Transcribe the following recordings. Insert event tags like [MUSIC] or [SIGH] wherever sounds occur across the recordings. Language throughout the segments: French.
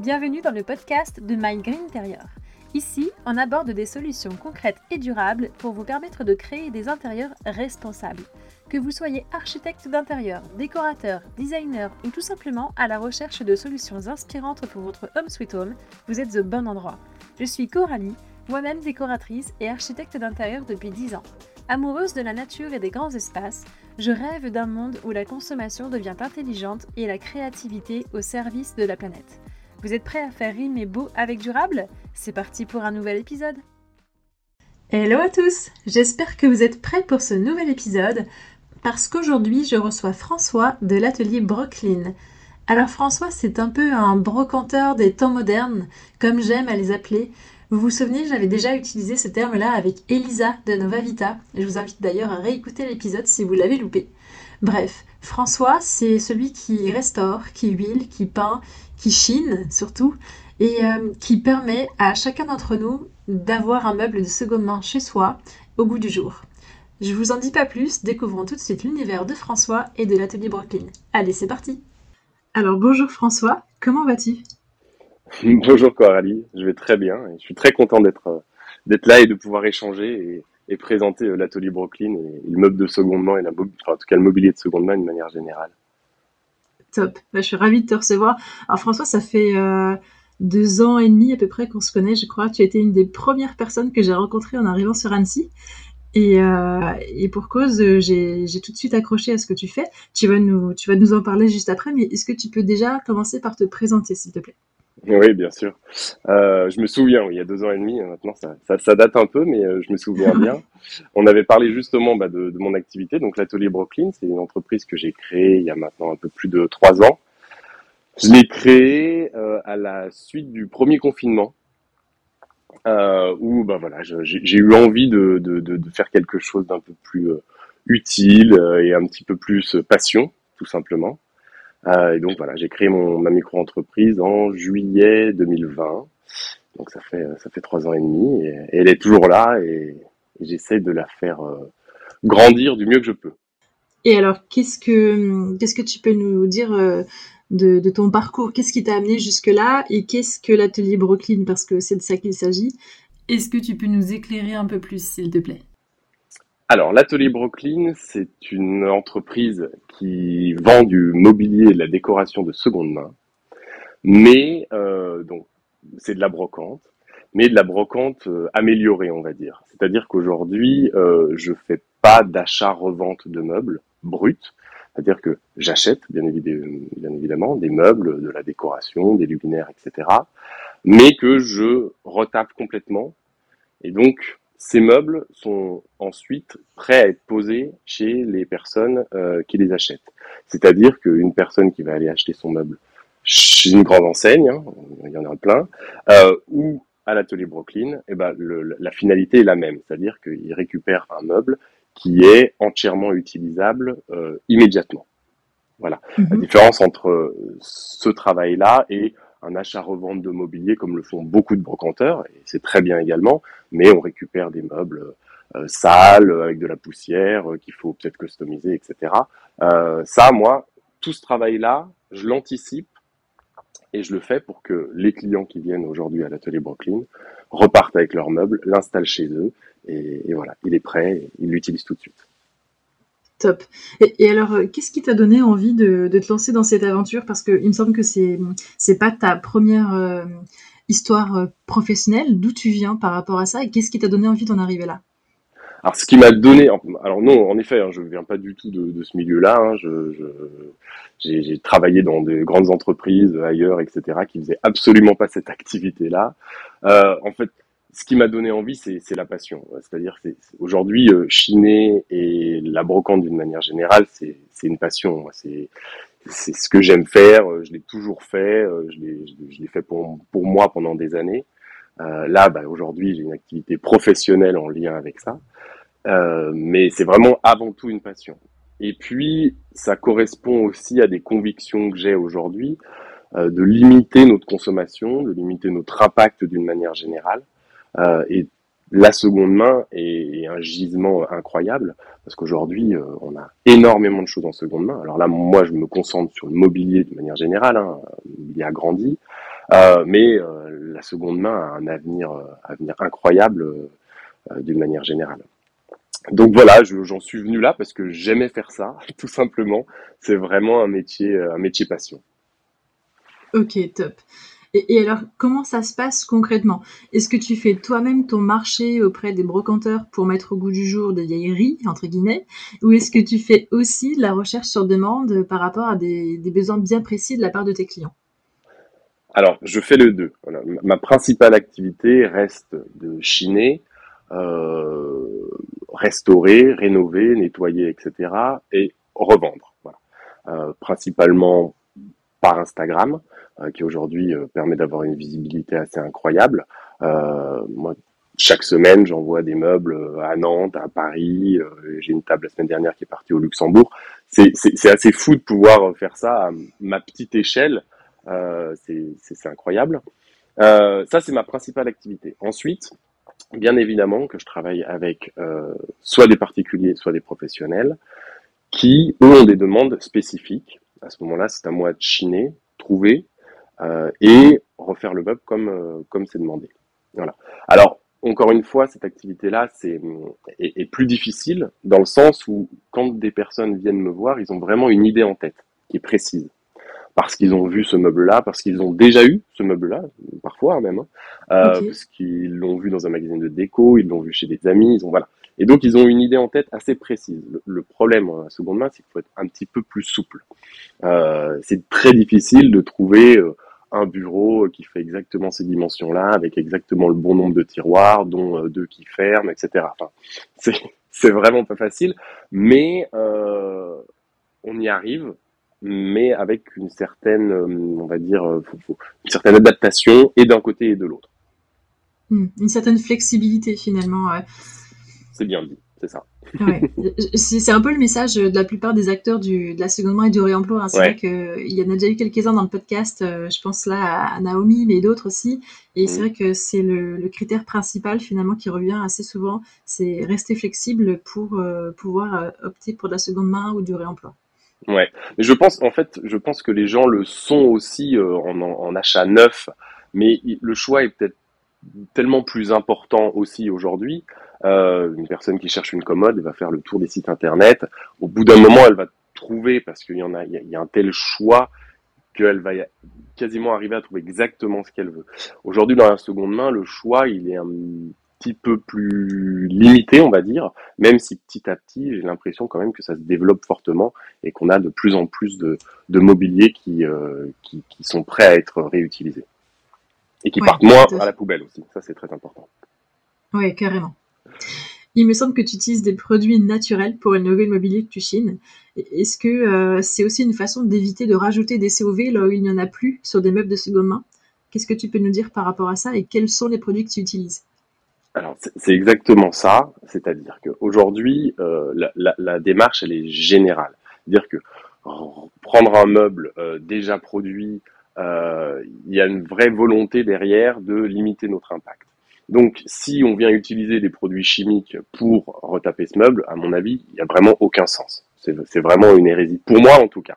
Bienvenue dans le podcast de My Green Interior. Ici, on aborde des solutions concrètes et durables pour vous permettre de créer des intérieurs responsables. Que vous soyez architecte d'intérieur, décorateur, designer ou tout simplement à la recherche de solutions inspirantes pour votre home sweet home, vous êtes au bon endroit. Je suis Coralie, moi-même décoratrice et architecte d'intérieur depuis 10 ans. Amoureuse de la nature et des grands espaces, je rêve d'un monde où la consommation devient intelligente et la créativité au service de la planète. Vous êtes prêts à faire rimer beau avec durable? C'est parti pour un nouvel épisode Hello à tous J'espère que vous êtes prêts pour ce nouvel épisode parce qu'aujourd'hui je reçois François de l'atelier Brooklyn. Alors François c'est un peu un brocanteur des temps modernes, comme j'aime à les appeler. Vous vous souvenez, j'avais déjà utilisé ce terme-là avec Elisa de Nova Vita. Je vous invite d'ailleurs à réécouter l'épisode si vous l'avez loupé. Bref, François, c'est celui qui restaure, qui huile, qui peint, qui chine surtout, et euh, qui permet à chacun d'entre nous d'avoir un meuble de seconde main chez soi au goût du jour. Je vous en dis pas plus, découvrons tout de suite l'univers de François et de l'atelier Brooklyn. Allez, c'est parti Alors bonjour François, comment vas-tu? [LAUGHS] Bonjour Coralie, je vais très bien et je suis très content d'être euh, là et de pouvoir échanger et, présenter euh, l'atelier Brooklyn et, le meuble de seconde main et la, en tout cas le mobilier de seconde main de manière générale. Top. Bah, je suis ravie de te recevoir. Alors François, ça fait euh, deux ans et demi à peu près qu'on se connaît, je crois. Tu as été une des premières personnes que j'ai rencontrées en arrivant sur Annecy. Et, euh, pour cause, j'ai tout de suite accroché à ce que tu fais. Tu vas nous, tu vas nous en parler juste après, mais est-ce que tu peux déjà commencer par te présenter, s'il te plaît? Oui, bien sûr. Euh, je me souviens, il y a deux ans et demi, maintenant ça, ça, ça date un peu, mais euh, je me souviens bien. [LAUGHS] On avait parlé justement bah, de, de, mon activité, donc l'atelier Brooklyn, c'est une entreprise que j'ai créée il y a maintenant un peu plus de trois ans. Je l'ai créée euh, à la suite du premier confinement, euh, où bah voilà, j'ai eu envie de, de, de, faire quelque chose d'un peu plus utile et un petit peu plus passion, tout simplement. Euh, et donc voilà, j'ai créé mon, ma micro-entreprise en juillet 2020. Donc ça fait ça fait trois ans et demi et, elle est toujours là et, j'essaie de la faire euh, grandir du mieux que je peux. Et alors qu'est-ce que qu'est-ce que tu peux nous dire euh, de, de, ton parcours? Qu'est-ce qui t'a amené jusque là et qu'est-ce que l'atelier Brooklyn? Parce que c'est de ça qu'il s'agit Est-ce que tu peux nous éclairer un peu plus s'il te plaît? Alors, l'atelier Brooklyn, c'est une entreprise qui vend du mobilier et de la décoration de seconde main, mais euh, donc c'est de la brocante, mais de la brocante euh, améliorée, on va dire. C'est-à-dire qu'aujourd'hui, euh, je fais pas d'achat-revente de meubles bruts, c'est-à-dire que j'achète, bien, bien évidemment, des meubles, de la décoration, des luminaires, etc., mais que je retape complètement. Et donc, ces meubles sont ensuite prêts à être posés chez les personnes euh, qui les achètent. C'est-à-dire qu'une personne qui va aller acheter son meuble chez une grande enseigne, hein, il y en a plein, euh, ou à l'atelier Brooklyn, eh ben, le, la finalité est la même, c'est-à-dire qu'il récupère un meuble qui est entièrement utilisable euh, immédiatement. Voilà. La mhm. différence entre ce travail-là et un achat-revente de mobilier comme le font beaucoup de brocanteurs, et c'est très bien également, mais on récupère des meubles euh, sales, avec de la poussière, euh, qu'il faut peut-être customiser, etc. Euh, ça, moi, tout ce travail-là, je l'anticipe et je le fais pour que les clients qui viennent aujourd'hui à l'atelier Brooklyn repartent avec leurs meubles, l'installent chez eux, et, et voilà, il est prêt, ils l'utilisent tout de suite. Top. Et, alors, euh, qu'est-ce qui t'a donné envie de, te lancer dans cette aventure? Parce qu'il me semble que c'est c'est pas ta première euh, histoire euh, professionnelle. D'où tu viens par rapport à ça? Et qu'est-ce qui t'a donné envie d'en arriver là? Alors, ce qui m'a donné, alors non, en effet, hein, je viens pas du tout de, ce milieu-là. Hein, je, j'ai travaillé dans des grandes entreprises ailleurs, etc., qui faisaient absolument pas cette activité-là. en fait, ce qui m'a donné envie, c'est la passion. C'est-à-dire, aujourd'hui, euh, chiner et la brocante d'une manière générale, c'est une passion. C'est ce que j'aime faire. Euh, je l'ai toujours fait. Euh, je l'ai fait pour, pour moi pendant des années. Euh, là, bah, aujourd'hui, j'ai une activité professionnelle en lien avec ça. Euh, mais c'est vraiment avant tout une passion. Et puis, ça correspond aussi à des convictions que j'ai aujourd'hui de limiter notre consommation, de limiter notre impact d'une manière générale. Euh, et la seconde main est, un gisement incroyable parce qu'aujourd'hui euh, on a énormément de choses en seconde main. Alors là, moi, je me concentre sur le mobilier de manière générale. Hein. Il a grandi, mais la seconde main a un avenir, avenir incroyable d'une manière générale. Donc voilà, j'en suis venu là parce que j'aimais faire ça, [LAUGHS] tout simplement. C'est vraiment un métier, un métier passion. Ok, top. Et, alors, comment ça se passe concrètement? Est-ce que tu fais toi-même ton marché auprès des brocanteurs pour mettre au goût du jour des vieilleries, entre guillemets? Ou est-ce que tu fais aussi la recherche sur demande par rapport à des, besoins bien précis de la part de tes clients? Alors, je fais le deux. Ma principale activité reste de chiner, euh, restaurer, rénover, nettoyer, etc. et revendre. Euh, principalement par Instagram. Euh, qui aujourd'hui euh, permet d'avoir une visibilité assez incroyable. Euh, moi, chaque semaine, j'envoie des meubles à Nantes, à Paris. J'ai une table la semaine dernière qui est partie au Luxembourg. C'est assez fou de pouvoir faire ça à ma petite échelle. C'est incroyable. Ça, c'est ma principale activité. Ensuite, bien évidemment que je travaille avec soit des particuliers, soit des professionnels qui, ont des demandes spécifiques. À ce moment-là, c'est à moi de chiner, trouver et refaire le meuble comme euh, comme c'est demandé. Voilà. Alors encore une fois, cette activité-là c'est est, plus difficile dans le sens où quand des personnes viennent me voir, ils ont vraiment une idée en tête qui est précise parce qu'ils ont vu ce meuble-là, parce qu'ils ont déjà eu ce meuble-là, parfois même, hein, euh, parce qu'ils l'ont vu dans un magazine de déco, ils l'ont vu chez des amis, ils ont voilà. Et donc ils ont une idée en tête assez précise. Le, problème à seconde main, c'est qu'il faut être un petit peu plus souple. Euh, c'est très difficile de trouver euh, un bureau qui fait exactement ces dimensions-là, avec exactement le bon nombre de tiroirs, dont euh, deux qui ferment, etc. Enfin, [LAUGHS] c'est vraiment pas facile, mais euh, on y arrive, mais avec une certaine, euh, on va dire, une certaine adaptation et d'un côté et de l'autre. Hmm, une certaine flexibilité finalement. C'est bien dit c'est ça. C'est un peu le message de la plupart des acteurs du, de la seconde main et du réemploi. Hein. C'est vrai qu'il y en a déjà eu quelques-uns dans le podcast, euh, je pense là à Naomi, mais d'autres aussi. Et c'est mm. vrai que c'est le, critère principal finalement qui revient assez souvent, c'est rester flexible pour euh, pouvoir euh, opter pour de la seconde main ou du réemploi. Ouais, mais je pense en fait, je pense que les gens le sont aussi en, en achat neuf, mais le choix est peut-être tellement plus important aussi aujourd'hui euh, une personne qui cherche une commode, va faire le tour des sites internet. Au bout d'un moment, elle va trouver parce qu'il y en a, il y, a un tel choix qu'elle va quasiment arriver à trouver exactement ce qu'elle veut. Aujourd'hui, dans la seconde main, le choix, il est un petit peu plus limité, on va dire, même si petit à petit, j'ai l'impression quand même que ça se développe fortement et qu'on a de plus en plus de, de mobilier qui, euh, sont prêts à être réutilisés. Et qui partent moins à la poubelle aussi. Ça, c'est très important. Oui, carrément. Il me semble que tu utilises des produits naturels pour rénover le mobilier que tu chines. Est-ce que euh, c'est aussi une façon d'éviter de rajouter des COV là où il n'y en a plus sur des meubles de seconde main? Qu'est-ce que tu peux nous dire par rapport à ça et quels sont les produits que tu utilises? Alors c'est exactement ça, c'est-à-dire qu'aujourd'hui euh, la, la, démarche elle est générale, dire que prendre un meuble euh, déjà produit, il y a une vraie volonté derrière de limiter notre impact. Donc, si on vient utiliser des produits chimiques pour retaper ce meuble, à mon avis, il n'y a vraiment aucun sens. C'est vraiment une hérésie, pour moi en tout cas.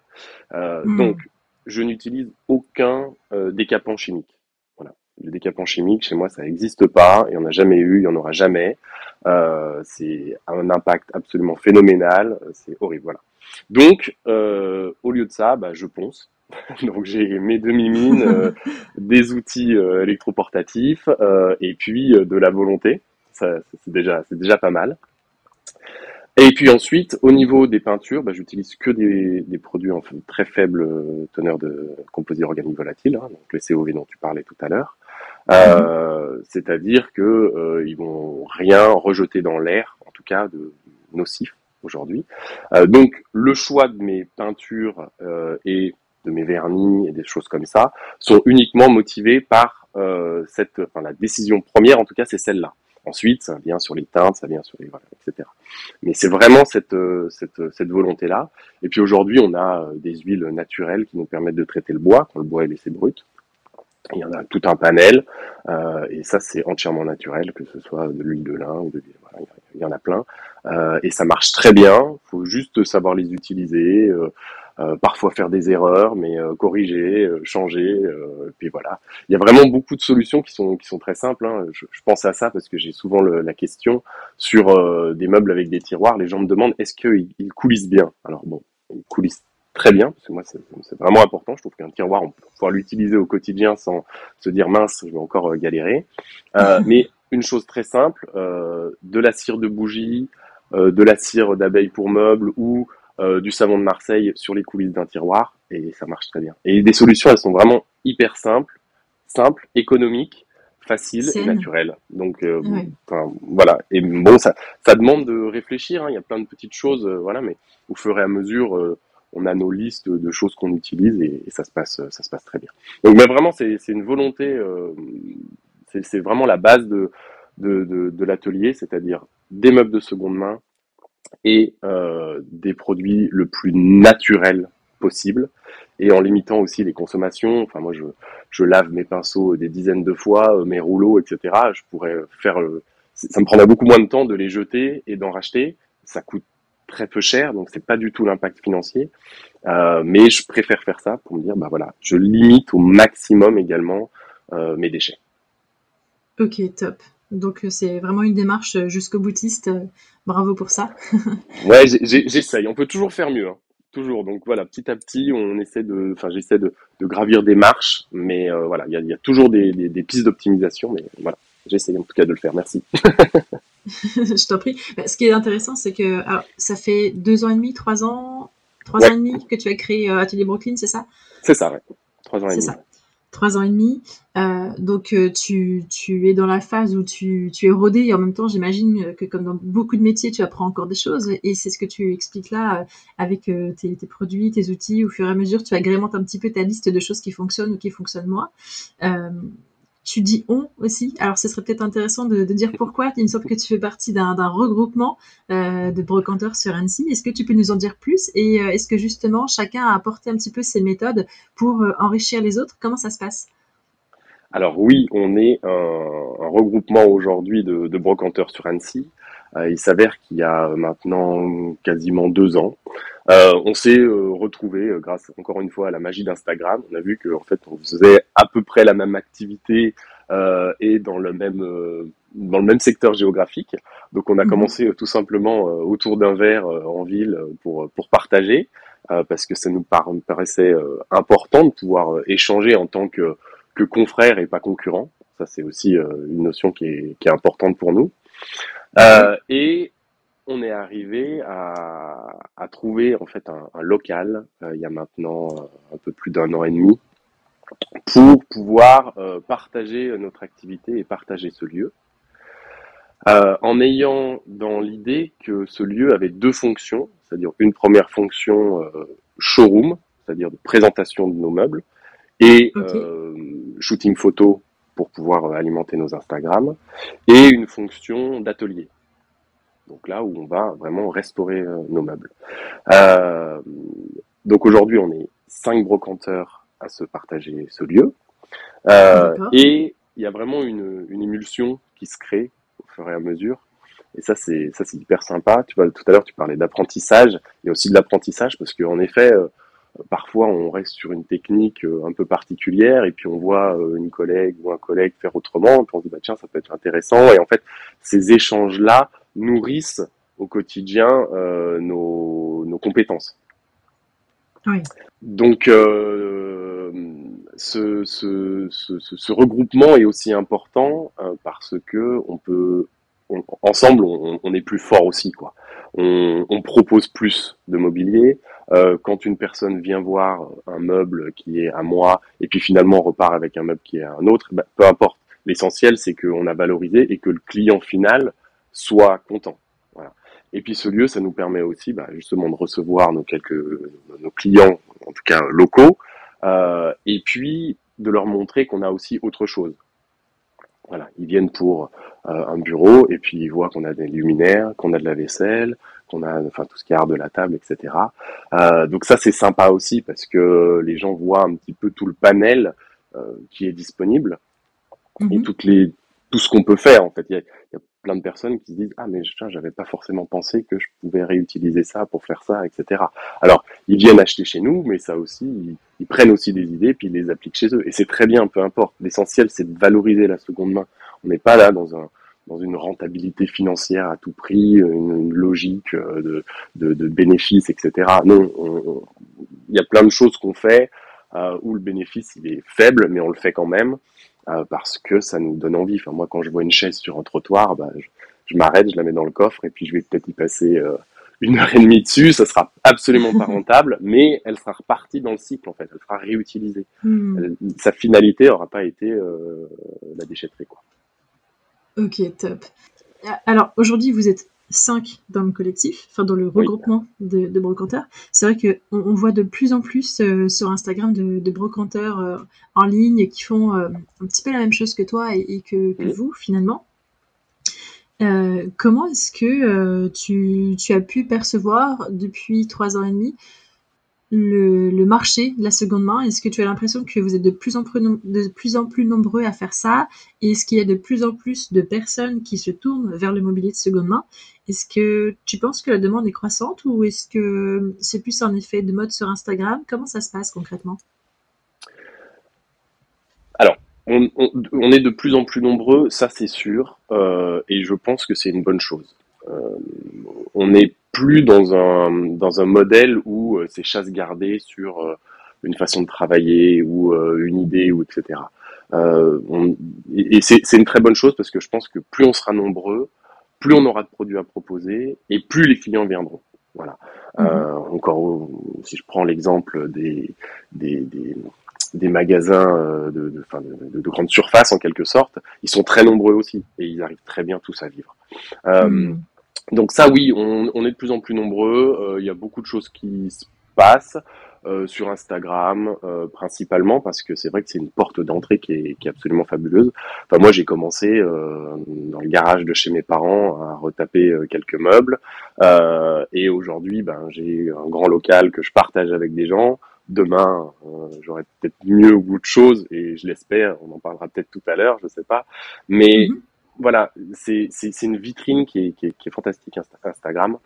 Euh, hmm. Donc, je n'utilise aucun euh, décapant chimique. Voilà. Le décapant chimique, chez moi, ça n'existe pas. Il n'y en a jamais eu, il n'y en aura jamais. Euh, c'est un impact absolument phénoménal. C'est horrible. Voilà. Donc, au lieu de ça, bah, je ponce. [LAUGHS] Donc j'ai mes demi-mines, euh, [LAUGHS] des outils euh, électroportatifs euh, et puis de la volonté. Ça, c'est déjà, c'est déjà pas mal. Et puis ensuite, au niveau des peintures, bah, j'utilise que des, des, produits en très faible teneur de composés organiques volatiles, hein, donc les COV dont tu parlais tout à l'heure. Euh, C'est-à-dire que ils vont rien rejeter dans l'air, en tout cas de nocif aujourd'hui. Donc le choix de mes peintures et de mes vernis et des choses comme ça, sont uniquement motivés par euh, cette, enfin la décision première, en tout cas, c'est celle-là. Ensuite, ça vient sur les teintes, ça vient sur les, voilà, etc. Mais c'est vraiment cette, euh, cette, cette volonté-là. Et puis aujourd'hui, on a euh, des huiles naturelles qui nous permettent de traiter le bois quand le bois est laissé brut. Il y en a tout un panel, euh, et ça c'est entièrement naturel, que ce soit de l'huile de lin ou de voilà, il y en a plein, euh, et ça marche très bien. Faut juste savoir les utiliser. Euh, parfois faire des erreurs, mais corriger, changer, puis voilà. Il y a vraiment beaucoup de solutions qui sont qui sont très simples. Hein. Je, je, pense à ça parce que j'ai souvent le, la question sur des meubles avec des tiroirs. Les gens me demandent est-ce qu'ils ils coulissent bien? Alors bon, ils coulissent très bien, parce que moi c'est vraiment important. Je trouve qu'un tiroir, on peut pouvoir l'utiliser au quotidien sans se dire mince, je vais encore galérer. Euh, [LAUGHS] mais une chose très simple, euh, de la cire de bougie, euh, de la cire d'abeille pour meubles ou euh, du savon de Marseille sur les coulisses d'un tiroir et ça marche très bien. Et des solutions, elles sont vraiment hyper simples, simples, économiques, faciles et naturelles. Donc euh, voilà. Et bon, ça, ça demande de réfléchir. Hein. Il y a plein de petites choses, voilà, mais au fur et à mesure, on a nos listes de choses qu'on utilise et, et, ça se passe, ça se passe très bien. Donc, mais vraiment, c'est une volonté. c'est vraiment la base de de, de, de l'atelier, c'est-à-dire des meubles de seconde main et euh, des produits le plus naturels possible et en limitant aussi les consommations. Enfin, moi, je, je lave mes pinceaux des dizaines de fois, euh, mes rouleaux, etc. Je pourrais faire, ça me prendrait beaucoup moins de temps de les jeter et d'en racheter. Ça coûte très peu cher, donc c'est pas du tout l'impact financier. Euh, mais je préfère faire ça pour me dire, bah voilà, je limite au maximum également euh, mes déchets. Ok, top. Donc euh, c'est vraiment une démarche euh, jusqu'au boutiste. Euh, bravo pour ça. [LAUGHS] ouais, j'essaye. On peut toujours faire mieux. Hein. Toujours. Donc voilà, petit à petit, on essaie de, enfin, j'essaie de, gravir des marches, mais voilà, il y a, toujours des, pistes d'optimisation, mais voilà, j'essaye en tout cas de le faire. Merci. [LAUGHS] Je t'en prie. Bah, ce qui est intéressant, c'est que ça fait deux ans et demi, trois ans, trois ans et demi que tu as créé Atelier Brooklyn, c'est ça? C'est ça, ouais. Trois ans et demi. Ça trois ans et demi. Euh, donc euh, tu, tu es dans la phase où tu, tu es rodé et en même temps j'imagine que comme dans beaucoup de métiers tu apprends encore des choses et c'est ce que tu expliques là euh, avec tes, tes, produits, tes outils. Au fur et à mesure tu agrémentes un petit peu ta liste de choses qui fonctionnent ou qui fonctionnent moins tu dis on aussi. Alors, ce serait peut-être intéressant de, dire pourquoi. Il me semble que tu fais partie d'un regroupement euh, de brocanteurs sur Annecy. Est-ce que tu peux nous en dire plus Et euh, est-ce que justement chacun a apporté un petit peu ses méthodes pour euh, enrichir les autres? Comment ça se passe? Alors oui, on est un, regroupement aujourd'hui de, de, brocanteurs sur Annecy. Il s'avère qu'il y a maintenant quasiment deux ans, on s'est retrouvé grâce encore une fois à la magie d'Instagram. On a vu qu'en fait on faisait à peu près la même activité euh, et dans le même euh, dans le même secteur géographique. Donc on a mhm. commencé euh, tout simplement euh, autour d'un verre en ville pour pour partager parce que ça nous paraissait important de pouvoir échanger en tant que que confrères et pas concurrents. Ça c'est aussi une notion qui est qui est importante pour nous. Mhm. et on est arrivé à, à, trouver en fait un, un local il y a maintenant un peu plus d'un an et demi pour pouvoir euh, partager notre activité et partager ce lieu. Euh, en ayant dans l'idée que ce lieu avait deux fonctions, c'est-à-dire une première fonction euh, showroom, c'est-à-dire de présentation de nos meubles, et shooting photo pour pouvoir alimenter nos Instagram, et une fonction d'atelier. Donc là où on va vraiment restaurer nos meubles. donc aujourd'hui on est cinq brocanteurs à se partager ce lieu. Euh, et il y a vraiment une, une, émulsion qui se crée au fur et à mesure. Et ça, c'est ça, c'est hyper sympa. Tu vois, tout à l'heure, tu parlais d'apprentissage. Il y a aussi de l'apprentissage parce qu'en effet, euh, parfois, on reste sur une technique euh, un peu particulière et puis on voit une collègue ou un collègue faire autrement. Et puis on se dit, bah tiens, ça peut être intéressant. Et en fait, ces échanges-là nourrissent au quotidien euh, nos, nos compétences. Oui. Donc, euh, ce, ce, ce, ce, regroupement est aussi important euh, parce que on peut, ensemble, on, on, est plus fort aussi, quoi. On, on propose plus de mobilier. Euh, quand une personne vient voir un meuble qui est à moi et puis finalement repart avec un meuble qui est à un autre, bah, peu importe. L'essentiel, c'est qu'on a valorisé et que le client final soit content. Et puis ce lieu, ça nous permet aussi bah, justement de recevoir nos quelques clients en tout cas locaux, euh, et puis de leur montrer qu'on a aussi autre chose. Voilà, ils viennent pour euh, un bureau et puis ils voient qu'on a des luminaires, qu'on a de la vaisselle, qu'on a enfin tout ce qui est art de la table, etc. Euh, donc ça c'est sympa aussi parce que les gens voient un petit peu tout le panel euh, qui est disponible et mhm. toutes les tout ce qu'on peut faire en fait. Il y a, il y a plein de personnes qui se disent ah mais j'avais pas forcément pensé que je pouvais réutiliser ça pour faire ça, etc. Alors ils viennent acheter chez nous, mais ça aussi, ils, prennent aussi des idées puis ils les appliquent chez eux. Et c'est très bien, peu importe. L'essentiel, c'est de valoriser la seconde main. On n'est pas là dans un dans une rentabilité financière à tout prix, une, logique de, de, de, bénéfices, etc. Non, il y a plein de choses qu'on fait euh, où le bénéfice il est faible, mais on le fait quand même euh, parce que ça nous donne envie. Enfin, moi, quand je vois une chaise sur un trottoir, bah, je, je m'arrête, je la mets dans le coffre et puis je vais peut-être y passer euh, une heure et demie dessus. Ça sera absolument pas [LAUGHS] rentable, mais elle sera repartie dans le cycle en fait. Elle sera réutilisée. Hmm. sa finalité aura pas été euh, la déchetterie quoi. Ok, top. Alors aujourd'hui, vous êtes cinq dans le collectif, enfin dans le regroupement de, de, brocanteurs. C'est vrai qu'on on voit de plus en plus euh, sur Instagram de, de brocanteurs en ligne qui font un petit peu la même chose que toi et, que, que vous finalement. Euh, comment est-ce que euh, tu, as pu percevoir depuis trois ans et demi le, marché de la seconde main. Est-ce que tu as l'impression que vous êtes de plus en plus, de plus, en plus nombreux à faire ça? Est-ce qu'il y a de plus en plus de personnes qui se tournent vers le mobilier de seconde main? Est-ce que tu penses que la demande est croissante ou est-ce que c'est plus un effet de mode sur Instagram? Comment ça se passe concrètement? Alors, on, est de plus en plus nombreux, ça c'est sûr, euh, et je pense que c'est une bonne chose. Euh, on n'est plus dans un, dans un modèle où euh, c'est chasse gardée sur euh, une façon de travailler ou euh, une idée ou etc. On, et c'est une très bonne chose parce que je pense que plus on sera nombreux, plus on aura de produits à proposer et plus les clients viendront. Voilà. Mmh. encore, si je prends l'exemple des, des, des des magasins de, de, de, de, grande surface en quelque sorte, ils sont très nombreux aussi et ils arrivent très bien tous à vivre. Euh, hmm. Donc ça oui, on, on, est de plus en plus nombreux, euh, il y a beaucoup de choses qui se passent. Euh, sur Instagram euh, principalement parce que c'est vrai que c'est une porte d'entrée qui est, qui est, absolument fabuleuse. Enfin moi j'ai commencé euh, dans le garage de chez mes parents à retaper quelques meubles et aujourd'hui ben j'ai un grand local que je partage avec des gens demain, euh, j'aurai peut-être mieux au bout de choses et je l'espère. On en parlera peut-être tout à l'heure, je sais pas. Mais mhm. Voilà, c'est une vitrine qui est, fantastique Instagram.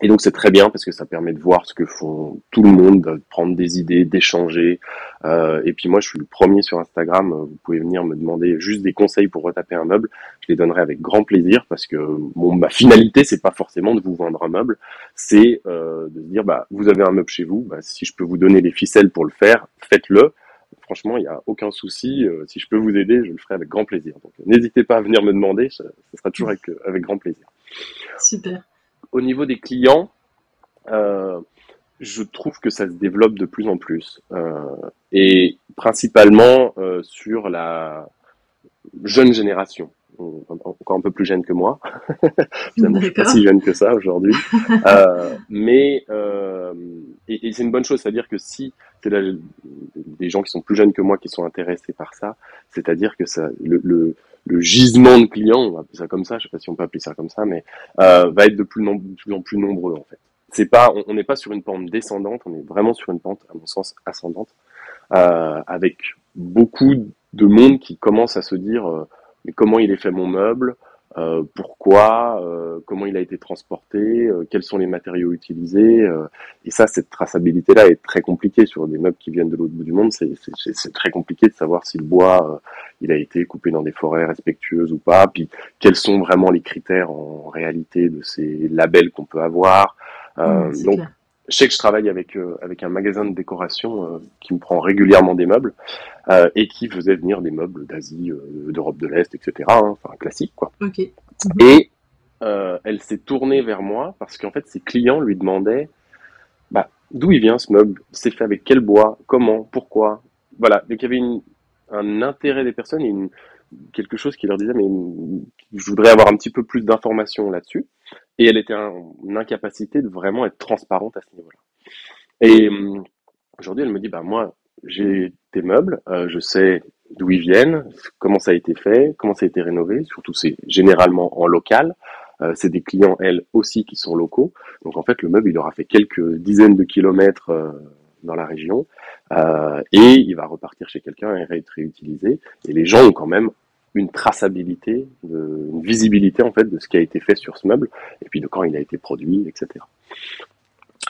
Et donc c'est très bien parce que ça permet de voir ce que font tout le monde, de prendre des idées, d'échanger. Euh, et puis moi je suis le premier sur Instagram. Vous pouvez venir me demander juste des conseils pour retaper un meuble. Je les donnerai avec grand plaisir parce que ma finalité c'est pas forcément de vous vendre un meuble, c'est euh, de dire bah vous avez un meuble chez vous, bah, si je peux vous donner les ficelles pour le faire, faites-le. Franchement, il n'y a aucun souci. Euh, si je peux vous aider, je le ferai avec grand plaisir. Donc n'hésitez pas à venir me demander, ce sera toujours avec, avec grand plaisir. Super au niveau des clients, euh, je trouve que ça se développe de plus en plus. Euh, et principalement euh, sur la jeune génération encore un peu plus jeune que moi. [LAUGHS] Finalement, je suis pas si jeune que ça aujourd'hui. euh, mais euh, et, et c'est une bonne chose, c'est-à-dire que si c'est des gens qui sont plus jeunes que moi qui sont intéressés par ça, c'est-à-dire que ça, le, le, le, gisement de clients, on va appeler ça comme ça, je sais pas si on peut appeler ça comme ça, mais euh, va être de plus, en plus, plus nombreux en fait. C'est pas, on n'est pas sur une pente descendante, on est vraiment sur une pente, à mon sens, ascendante, euh, avec beaucoup de monde qui commence à se dire euh, mais comment il est fait mon meuble, euh, pourquoi, euh, comment il a été transporté, euh, quels sont les matériaux utilisés. et ça, cette traçabilité-là est très compliquée sur des meubles qui viennent de l'autre bout du monde. C'est très compliqué de savoir si le bois, il a été coupé dans des forêts respectueuses ou pas. Puis quels sont vraiment les critères en réalité de ces labels qu'on peut avoir. Mmh, donc je sais que je travaille avec euh, avec un magasin de décoration euh, qui me prend régulièrement des meubles euh, et qui faisait venir des meubles d'Asie, d'Europe de l'Est, etc. Hein, enfin classique quoi. Okay. Et elle s'est tournée vers moi parce qu'en fait ses clients lui demandaient bah, d'où il vient ce meuble, c'est fait avec quel bois, comment, pourquoi? Voilà, donc il y avait une, un intérêt des personnes et une, quelque chose qui leur disait mais je voudrais avoir un petit peu plus d'informations là-dessus et elle était en incapacité de vraiment être transparente à ce niveau-là. Et hum, aujourd'hui, elle me dit, bah moi, j'ai des meubles, euh, je sais d'où ils viennent, comment ça a été fait, comment ça a été rénové, surtout c'est généralement en local. Euh, c'est des clients, elles aussi, qui sont locaux. Donc en fait, le meuble, il aura fait quelques dizaines de kilomètres euh, dans la région et il va repartir chez quelqu'un et être réutilisé. Et les gens ont quand même une traçabilité, de, une visibilité en fait de ce qui a été fait sur ce meuble et puis de quand il a été produit, etc.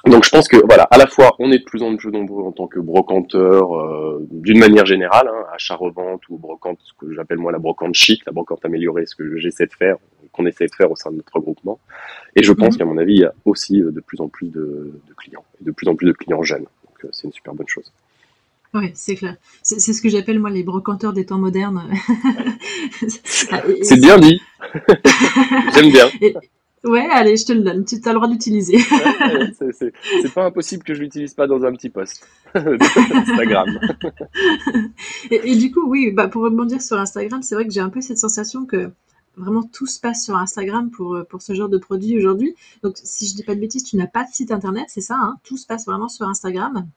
donc je pense que voilà, à la fois on est de plus en plus nombreux en tant que brocanteur euh, d'une manière générale, hein, achat-revente ou brocante, ce que j'appelle moi la brocante chic, la brocante améliorée, ce que j'essaie de faire, qu'on essaie de faire au sein de notre regroupement. Et je pense mhm. qu'à mon avis, il y a aussi euh, de plus en plus de, clients, et de plus en plus de clients jeunes. Donc euh, c'est une super bonne chose. Oui, c'est clair. C'est ce que j'appelle moi les brocanteurs des temps modernes. c'est bien dit. [LAUGHS] J'aime bien. Ouais, allez, je te le donne. Tu as le droit d'utiliser. c'est pas impossible que je l'utilise pas dans un petit post [LAUGHS] Instagram. et, du coup, oui, bah, pour rebondir sur Instagram, c'est vrai que j'ai un peu cette sensation que vraiment tout se passe sur Instagram pour, pour ce genre de produit aujourd'hui. Donc, si je dis pas de bêtises, tu n'as pas de site internet, c'est ça hein? Tout se passe vraiment sur Instagram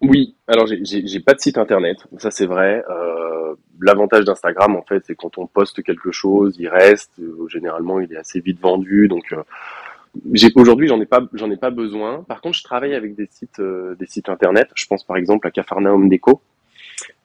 oui, alors j'ai pas de site internet, ça c'est vrai. Euh, L'avantage d'Instagram en fait, c'est quand on poste quelque chose, il reste. Euh, généralement, il est assez vite vendu, donc euh, aujourd'hui j'en ai pas ai pas besoin. Par contre, je travaille avec des sites des sites internet. Je pense par exemple à Cafarnaum Déco,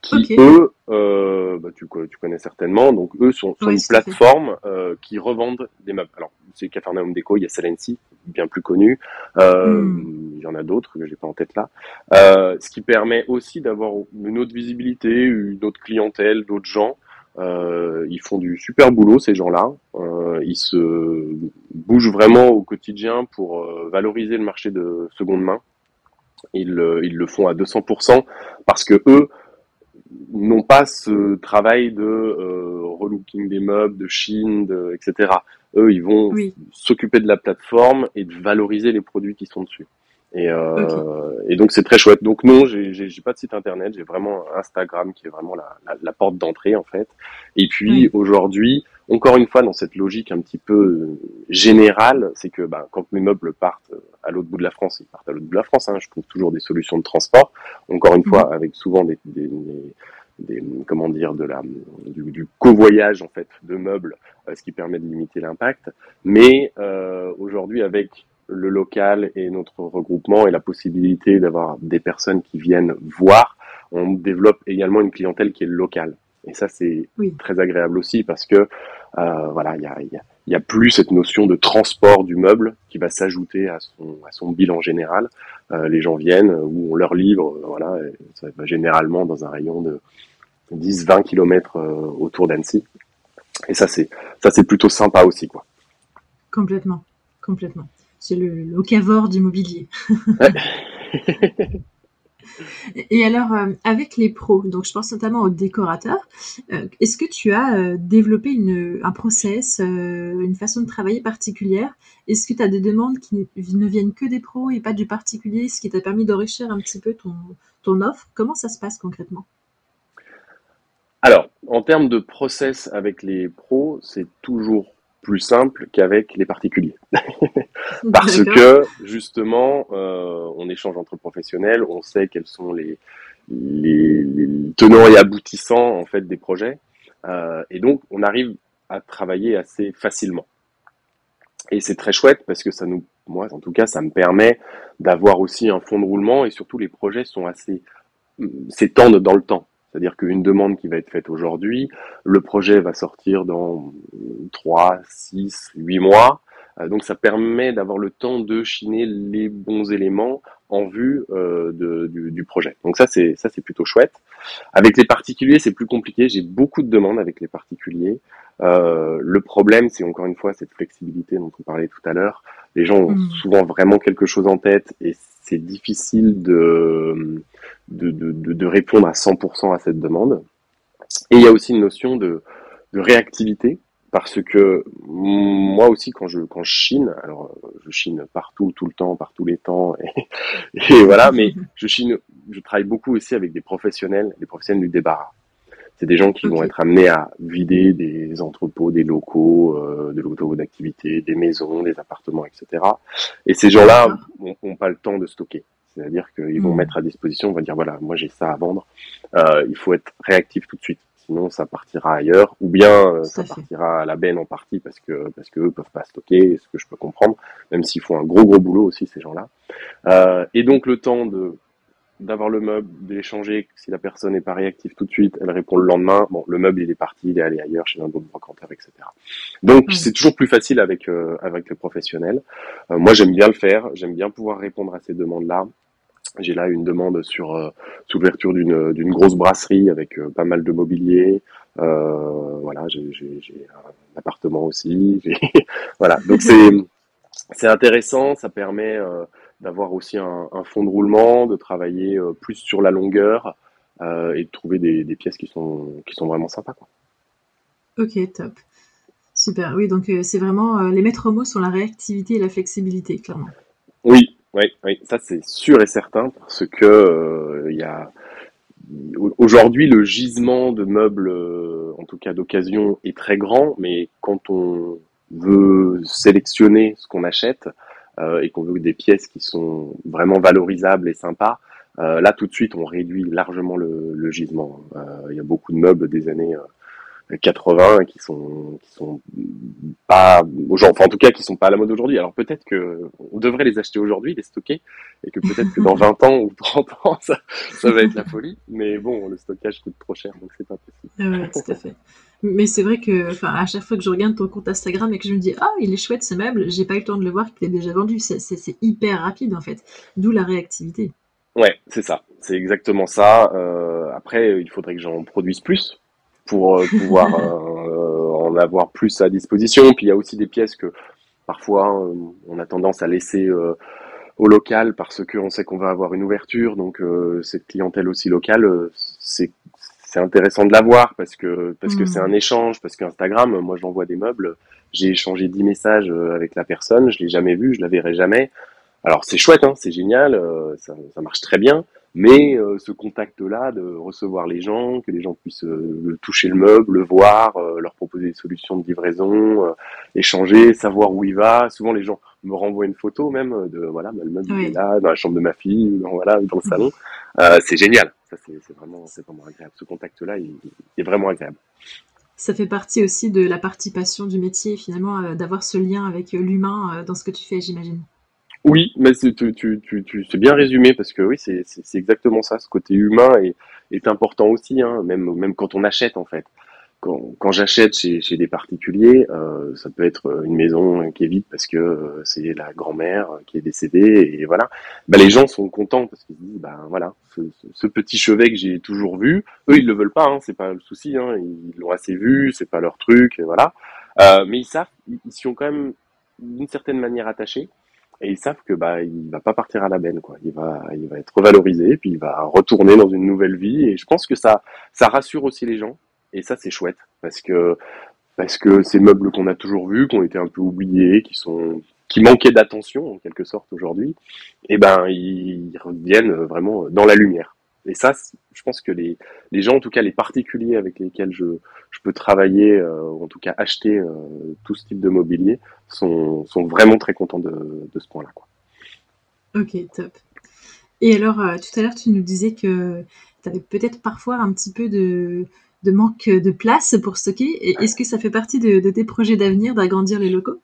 qui eux, euh, bah, tu, tu, connais certainement, donc eux sont, sont une plateforme euh, qui revendent des meubles. Alors c'est Cafarnaum Déco, il y a Salency, bien plus connu, euh, hmm. il y en a d'autres que j'ai pas en tête là, euh, ce qui permet aussi d'avoir une autre visibilité, une autre clientèle, d'autres gens. Euh, ils font du super boulot ces gens-là. Euh, ils se bougent vraiment au quotidien pour valoriser le marché de seconde main. Ils, ils le font à 200% parce que eux, n'ont pas ce travail de euh, relooking des meubles, de Chine, de, etc. Eux, ils vont s'occuper de la plateforme et de valoriser les produits qui sont dessus. Et, euh, et donc c'est très chouette. Donc non, j'ai pas de site internet, j'ai vraiment Instagram qui est vraiment la, la, la porte d'entrée en fait. Et puis aujourd'hui, encore une fois dans cette logique un petit peu euh, générale, c'est que bah, quand mes meubles partent à l'autre bout de la France, ils partent à l'autre bout de la France. Hein, je trouve toujours des solutions de transport. Encore une fois, mhm. avec souvent des, des, des, comment dire de la du, du covoyage en fait de meubles, euh, ce qui permet de limiter l'impact. Mais euh, aujourd'hui avec le local et notre regroupement et la possibilité d'avoir des personnes qui viennent voir, on développe également une clientèle qui est locale. Et ça, c'est très agréable aussi parce que euh, voilà, il y a, y a, plus cette notion de transport du meuble qui va s'ajouter à son, à son bilan général. Euh, les gens viennent ou on leur livre, voilà, ça va généralement dans un rayon de 10-20 km euh, autour d'Annecy. Et ça, c'est ça, c'est plutôt sympa aussi, quoi. Complètement, complètement c'est le locavore d'immobilier. [LAUGHS] Et alors, euh, avec les pros, donc je pense notamment aux décorateurs, euh, est-ce que tu as euh, développé une, un process, une façon de travailler particulière? Est-ce que tu as des demandes qui ne viennent que des pros et pas du particulier, ce qui t'a permis d'enrichir un petit peu ton, ton offre? Comment ça se passe concrètement? Alors, en termes de process avec les pros, c'est toujours plus simple qu'avec les particuliers. [LAUGHS] Parce que justement, euh, on échange entre professionnels, on sait quels sont les, les, tenants et aboutissants en fait des projets, euh, et donc on arrive à travailler assez facilement. Et c'est très chouette parce que ça nous, moi en tout cas, ça me permet d'avoir aussi un fond de roulement et surtout les projets sont assez s'étendent dans le temps. C'est-à-dire qu'une demande qui va être faite aujourd'hui, le projet va sortir dans 3, 6, 8 mois. Euh, donc ça permet d'avoir le temps de chiner les bons éléments en vue euh, de, du, du, projet. Donc ça c'est ça c'est plutôt chouette. Avec les particuliers c'est plus compliqué. J'ai beaucoup de demandes avec les particuliers. Euh, le problème c'est encore une fois cette flexibilité dont on parlait tout à l'heure. Les gens ont mmh. souvent vraiment quelque chose en tête et c'est difficile de de, de, de, répondre à 100% à cette demande. Et il y a aussi une notion de, de réactivité parce que moi aussi quand je quand je chine alors je chine partout tout le temps par tous les temps et, [LAUGHS] et voilà mais je chine je travaille beaucoup aussi avec des professionnels des professionnels du débarras c'est des gens qui vont être amenés à vider des entrepôts des locaux euh, de locaux d'activité des maisons des appartements etc et ces gens là n'ont pas le temps de stocker c'est-à-dire qu'ils vont hmm. mettre à disposition, on va dire voilà, moi j'ai ça à vendre, euh, il faut être réactif tout de suite, sinon ça partira ailleurs, ou bien euh, ça, partira à la benne en partie parce que parce que eux peuvent pas stocker, ce que je peux comprendre, même s'ils font un gros gros boulot aussi ces gens-là. Euh, et donc le temps de d'avoir le meuble, d'échanger. Si la personne n'est pas réactive tout de suite, elle répond le lendemain. Bon, le meuble, il est parti, il est allé ailleurs chez un autre brocanteur, etc. Donc, c'est toujours plus facile avec euh, avec le professionnel. Euh, moi, j'aime bien le faire. J'aime bien pouvoir répondre à ces demandes-là. J'ai là une demande sur euh, l'ouverture d'une d'une grosse brasserie avec euh, pas mal de mobilier. voilà, j'ai un appartement aussi. [LAUGHS] voilà, donc c'est c'est intéressant. Ça permet d'avoir aussi un, un, fond de roulement, de travailler euh, plus sur la longueur euh, et de trouver des, des, pièces qui sont, qui sont vraiment sympas. Quoi. Ok, top. Super. Oui, donc euh, c'est vraiment les maîtres mots sur la réactivité et la flexibilité, clairement. Oui, oui, oui. ça c'est sûr et certain parce que il y a aujourd'hui le gisement de meubles, en tout cas d'occasion, est très grand, mais quand on veut sélectionner ce qu'on achète, et qu'on veut des pièces qui sont vraiment valorisables et sympas, euh, là tout de suite on réduit largement le, le gisement. Euh, il y a beaucoup de meubles des années 80 qui sont qui sont pas enfin en tout cas qui sont pas à la mode aujourd'hui. Alors peut-être que on devrait les acheter aujourd'hui, les stocker et que peut-être que dans [LAUGHS] 20 ans ou 30 ans ça ça va être la folie, mais bon, le stockage coûte trop cher donc c'est pas possible. Ah ouais, tout à fait. Mais c'est vrai que, enfin, à chaque fois que je regarde ton compte Instagram et que je me dis, ah, il est chouette ce meuble, j'ai pas eu le temps de le voir qu'il est déjà vendu. C'est hyper rapide en fait. D'où la réactivité. Ouais, c'est ça. C'est exactement ça. Euh, après, il faudrait que j'en produise plus pour euh, pouvoir [LAUGHS] euh, en avoir plus à disposition. Puis il y a aussi des pièces que parfois on a tendance à laisser au local parce qu'on sait qu'on va avoir une ouverture. Donc cette clientèle aussi locale, c'est c'est intéressant de l'avoir parce que parce que c'est hmm. un échange parce qu'Instagram moi j'envoie des meubles j'ai échangé 10 messages euh, avec la personne je l'ai jamais vu je la verrai jamais alors c'est chouette hein, c'est génial euh, ça, ça, marche très bien mais euh, ce contact là de recevoir les gens que les gens puissent toucher le meuble le voir leur proposer des solutions de livraison échanger savoir où il va souvent les gens me renvoient une photo même de voilà bah, le meuble est là dans la chambre de ma fille dans, [LAUGHS] voilà dans le salon c'est génial ça, c'est vraiment, vraiment agréable. Ce contact-là, il, est vraiment agréable. Ça fait partie aussi de la participation du métier, finalement, euh, d'avoir ce lien avec euh, l'humain euh, dans ce que tu fais, j'imagine. Oui, mais tu, tu, tu, tu c'est bien résumé parce que oui, c'est exactement ça. Ce côté humain est, est important aussi, hein, même, même quand on achète en fait quand, quand j'achète chez, chez, des particuliers, euh, ça peut être une maison qui est vide parce que euh, c'est la grand-mère qui est décédée et voilà. Bah, les gens sont contents parce qu'ils disent bah voilà, ce, ce, petit chevet que j'ai toujours vu, eux ils le veulent pas, hein, c'est pas le souci, hein, ils l'ont assez vu, c'est pas leur truc, et voilà. Euh, mais ils savent, ils sont quand même d'une certaine manière attachés et ils savent que bah il va pas partir à la benne quoi. Il va il va être revalorisé puis il va retourner dans une nouvelle vie et je pense que ça ça rassure aussi les gens et ça, c'est chouette parce que parce que ces meubles qu'on a toujours vus, ont été un peu oubliés, qui sont qui manquaient d'attention en quelque sorte aujourd'hui, et eh ben ils reviennent vraiment dans la lumière. Et ça, je pense que les, les gens, en tout cas les particuliers avec lesquels je, je peux travailler, euh, ou en tout cas acheter euh, tout ce type de mobilier, sont, sont vraiment très contents de, de ce point-là. Ok, top. Et alors, euh, tout à l'heure, tu nous disais que tu avais peut-être parfois un petit peu de, de manque de place pour stocker. Est-ce que ça fait partie de, tes projets d'avenir d'agrandir les locaux?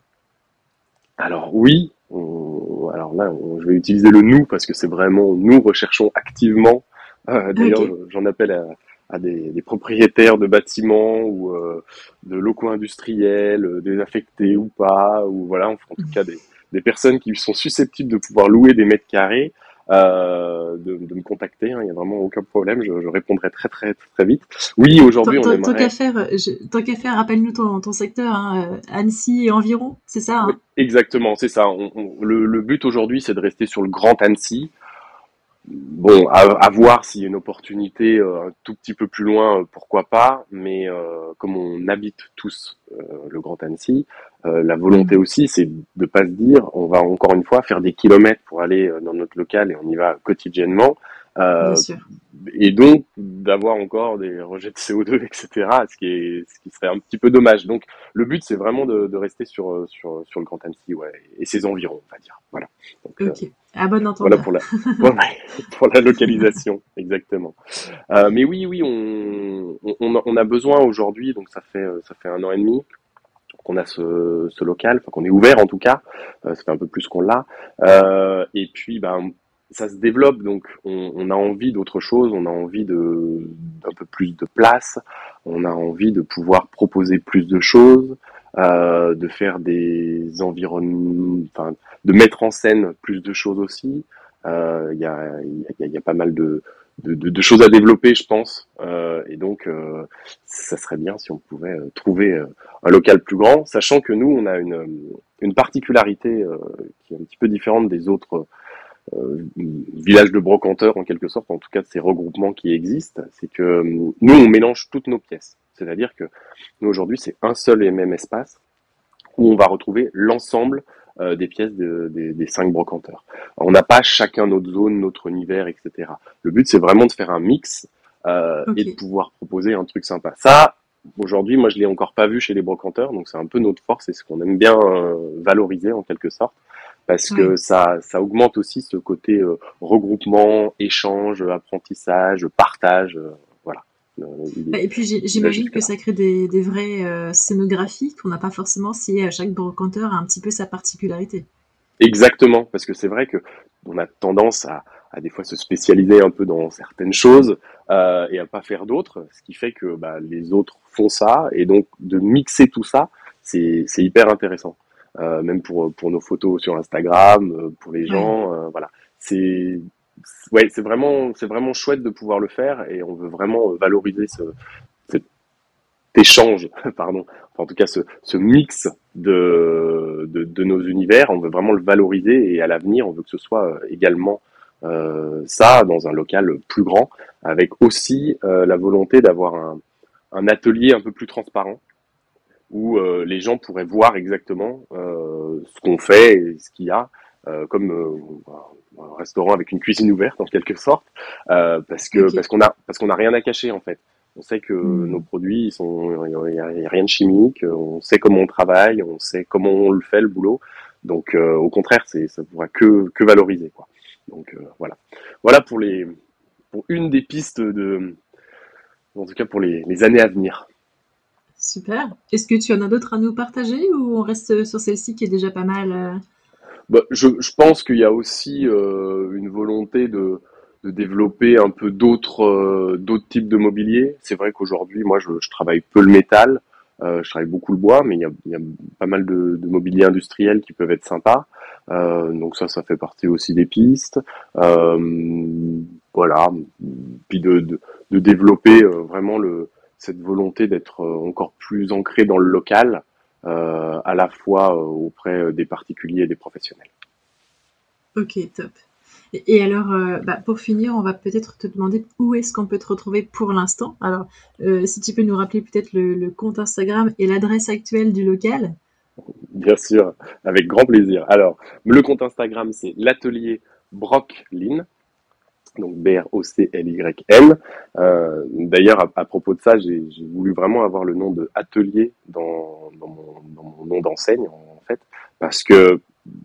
Alors oui. alors là, je vais utiliser le nous parce que c'est vraiment nous recherchons activement. Euh, d'ailleurs, j'en appelle à, des, propriétaires de bâtiments ou euh, de locaux industriels, euh, désaffectés ou pas, ou voilà, en tout cas des, des personnes qui sont susceptibles de pouvoir louer des mètres carrés euh, de, de, me contacter. Hein, il n'y a vraiment aucun problème. Je, je, répondrai très très très vite. Oui, aujourd'hui on aimerait. Tant qu'à faire, tant qu'à faire, rappelle-nous ton, ton, secteur, hein, Annecy et environ, c'est ça hein? Exactement, c'est ça. On, le, le, but aujourd'hui, c'est de rester sur le Grand Annecy. Bon, à, voir s'il y a une opportunité euh, un tout petit peu plus loin, euh, pourquoi pas. Mais euh, comme on habite tous le Grand Annecy, la volonté aussi, c'est de pas se dire, on va encore une fois faire des kilomètres pour aller dans notre local et on y va quotidiennement. Euh, et donc d'avoir encore des rejets de CO2, [LAUGHS] etc. Ce qui est, ce qui serait un petit peu dommage. Donc le but c'est vraiment de, de, rester sur sur sur le Grand Annecy, ouais, et ses environs, on va dire. Voilà. Donc, ok. Euh, à bon Voilà [LAUGHS] pour la pour la localisation, exactement. Euh, mais oui, oui, on on, on a besoin aujourd'hui, donc ça fait ça fait un an et demi qu'on a ce, ce local, enfin qu'on est ouvert en tout cas, euh, ça fait un peu plus qu'on l'a. Euh, et puis, ben, ça se développe, donc on, a envie d'autre chose, on a envie de d'un peu plus de place, on a envie de pouvoir proposer plus de choses, euh, de faire des environnements, enfin, de mettre en scène plus de choses aussi. Euh, il y, a, y, a, pas mal de, de, de, choses à développer, je pense, euh, et donc ça serait bien si on pouvait trouver un local plus grand, sachant que nous, on a une, une particularité qui est un petit peu différente des autres euh, village de brocanteurs en quelque sorte, en tout cas de ces regroupements qui existent, c'est que euh, nous on mélange toutes nos pièces. C'est-à-dire que nous aujourd'hui c'est un seul et même espace où on va retrouver l'ensemble euh, des pièces des, cinq brocanteurs. on n'a pas chacun notre zone, notre univers, etc. Le but c'est vraiment de faire un mix et de pouvoir proposer un truc sympa. Ça, aujourd'hui, moi je l'ai encore pas vu chez les brocanteurs, donc c'est un peu notre force et ce qu'on aime bien valoriser en quelque sorte parce que ça, ça augmente aussi ce côté euh, regroupement, échange, apprentissage, partage, euh, voilà. Euh, et puis j'imagine que ça crée des, des vraies scénographies qu'on n'a pas forcément si à chaque brocanteur a un petit peu sa particularité. Exactement, parce que c'est vrai que on a tendance à, à des fois se spécialiser un peu dans certaines choses euh, et à pas faire d'autres, ce qui fait que bah, les autres font ça et donc de mixer tout ça, c'est hyper intéressant. Euh, même pour pour nos photos sur Instagram, euh, pour les gens, euh, voilà. C'est ouais, c'est vraiment c'est vraiment chouette de pouvoir le faire et on veut vraiment valoriser ce cet échange, [LAUGHS] pardon, en tout cas ce, ce mix de, de, de nos univers, on veut vraiment le valoriser et à l'avenir on veut que ce soit également euh, ça dans un local plus grand, avec aussi euh, la volonté d'avoir un, un, atelier un peu plus transparent, où euh, les gens pourraient voir exactement euh, ce qu'on fait et ce qu'il y a, euh, comme un restaurant avec une cuisine ouverte en quelque sorte, parce que parce qu'on a parce qu'on a rien à cacher en fait. On sait que hmm. nos produits, ils sont, il n'y a, rien de chimique. On sait comment on travaille, on sait comment on le fait le boulot. Donc, au contraire, c'est, ça pourra que, que valoriser, quoi. Donc, voilà. Voilà pour les, pour une des pistes de, en tout cas pour les, les années à venir. Super. Est-ce que tu en as d'autres à nous partager ou on reste sur celle-ci qui est déjà pas mal euh? Bah, je, pense qu'il y a aussi euh, une volonté de, développer un peu d'autres euh, d'autres types de mobilier. C'est vrai qu'aujourd'hui, moi, je, travaille peu le métal, je travaille beaucoup le bois, mais il y a, pas mal de, mobilier industriel qui peuvent être sympas. donc ça, ça fait partie aussi des pistes. voilà. Puis de développer vraiment le cette volonté d'être euh, encore plus ancré dans le local, euh, à la fois euh, auprès des particuliers et des professionnels. Ok, top. Et, alors, bah, pour finir, on va peut-être te demander où est-ce qu'on peut te retrouver pour l'instant. Alors, si tu peux nous rappeler peut-être le, compte Instagram et l'adresse actuelle du local. Bien sûr, avec grand plaisir. Alors, le compte Instagram, c'est l'atelier Brocklin, donc B-R-O-C-L-Y-N. Euh, D'ailleurs, à, propos de ça, j'ai voulu vraiment avoir le nom de atelier dans, mon, nom d'enseigne, en fait, parce que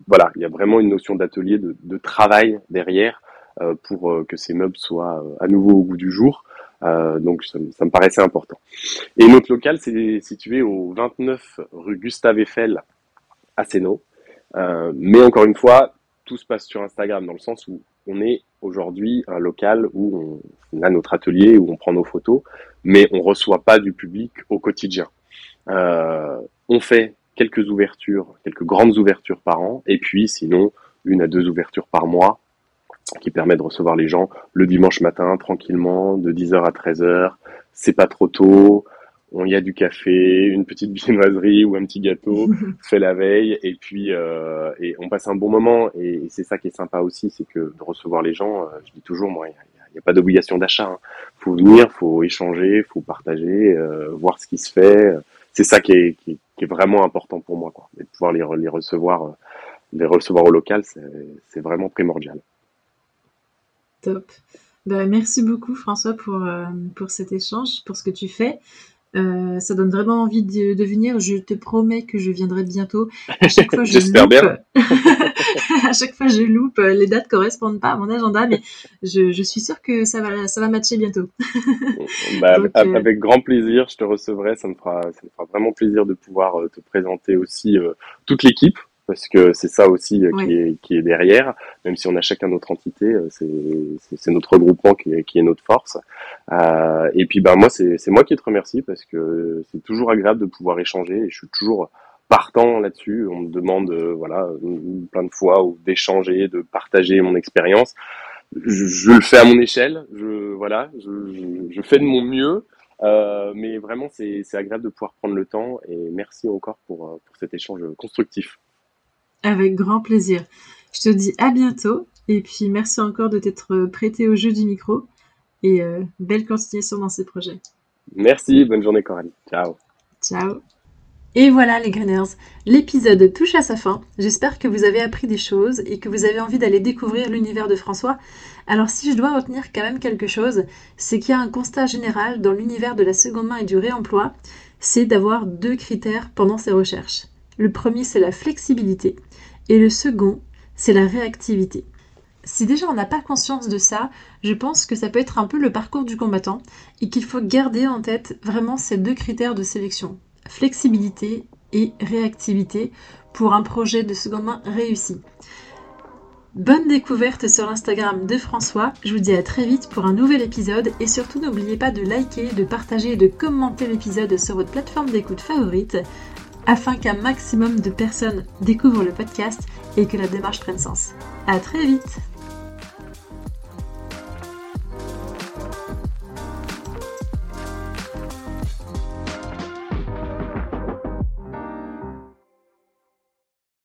voilà, il y a vraiment une notion d'atelier, de, travail derrière euh, pour euh, que ces meubles soient à nouveau au goût du jour. Donc ça, ça, me paraissait important. Et notre local, c'est situé au 29 rue Gustave Eiffel à Sénaux. Mais encore une fois, tout se passe sur Instagram dans le sens où on est aujourd'hui un local où on, a notre atelier, où on prend nos photos, mais on reçoit pas du public au quotidien. Euh, on fait quelques ouvertures, quelques grandes ouvertures par an, et puis sinon une à deux ouvertures par mois qui permet de recevoir les gens le dimanche matin tranquillement de 10h à 13h. C'est pas trop tôt, on y a du café, une petite viennoiserie ou un petit gâteau [LAUGHS] fait la veille et puis euh, et on passe un bon moment et, c'est ça qui est sympa aussi, c'est que de recevoir les gens, euh, je dis toujours moi, il n'y a, pas d'obligation d'achat, hein. faut venir, faut échanger, faut partager, euh, voir ce qui se fait, c'est ça qui est, qui, est vraiment important pour moi quoi, et de pouvoir les, les recevoir les recevoir au local, c'est vraiment primordial. Top. Ben, merci beaucoup François pour, pour cet échange, pour ce que tu fais. Euh, ça donne vraiment envie de, venir. Je te promets que je viendrai bientôt. À chaque [LAUGHS] fois, je J'espère bien. [LAUGHS] à chaque fois, je loupe. Les dates correspondent pas à mon agenda, mais je, je suis sûre que ça va, ça va matcher bientôt. bah, [LAUGHS] euh, avec grand plaisir, je te recevrai. Ça me fera, ça me fera vraiment plaisir de pouvoir euh, te présenter aussi toute l'équipe. Parce que c'est ça aussi qui, est, qui est derrière, même si on a chacun notre entité, c'est notre regroupement qui est, qui est notre force. et puis ben moi c'est moi qui te remercie parce que c'est toujours agréable de pouvoir échanger et je suis toujours partant là-dessus. On me demande, voilà, plein de fois d'échanger, de partager mon expérience je, le fais à mon échelle, je voilà, je, je, fais de mon mieux, euh, mais vraiment c'est agréable de pouvoir prendre le temps et merci encore pour, euh, pour cet échange constructif. Avec grand plaisir. Je te dis à bientôt et puis merci encore de t'être prêté au jeu du micro et euh, belle continuation dans ces projets. Merci, bonne journée Coralie. Ciao. Ciao. Et voilà les Greeners, l'épisode touche à sa fin. J'espère que vous avez appris des choses et que vous avez envie d'aller découvrir l'univers de François. Alors si je dois retenir quand même quelque chose, c'est qu'il y a un constat général dans l'univers de la seconde main et du réemploi, c'est d'avoir deux critères pendant ses recherches. Le premier c'est la flexibilité et le second c'est la réactivité. Si déjà on n'a pas conscience de ça, je pense que ça peut être un peu le parcours du combattant et qu'il faut garder en tête vraiment ces deux critères de sélection flexibilité et réactivité pour un projet de seconde main réussi. Bonne découverte sur l'Instagram de François. Je vous dis à très vite pour un nouvel épisode et surtout n'oubliez pas de liker, de partager et de commenter l'épisode sur votre plateforme d'écoute favorite afin qu'un maximum de personnes découvrent le podcast et que la démarche prenne sens. À très vite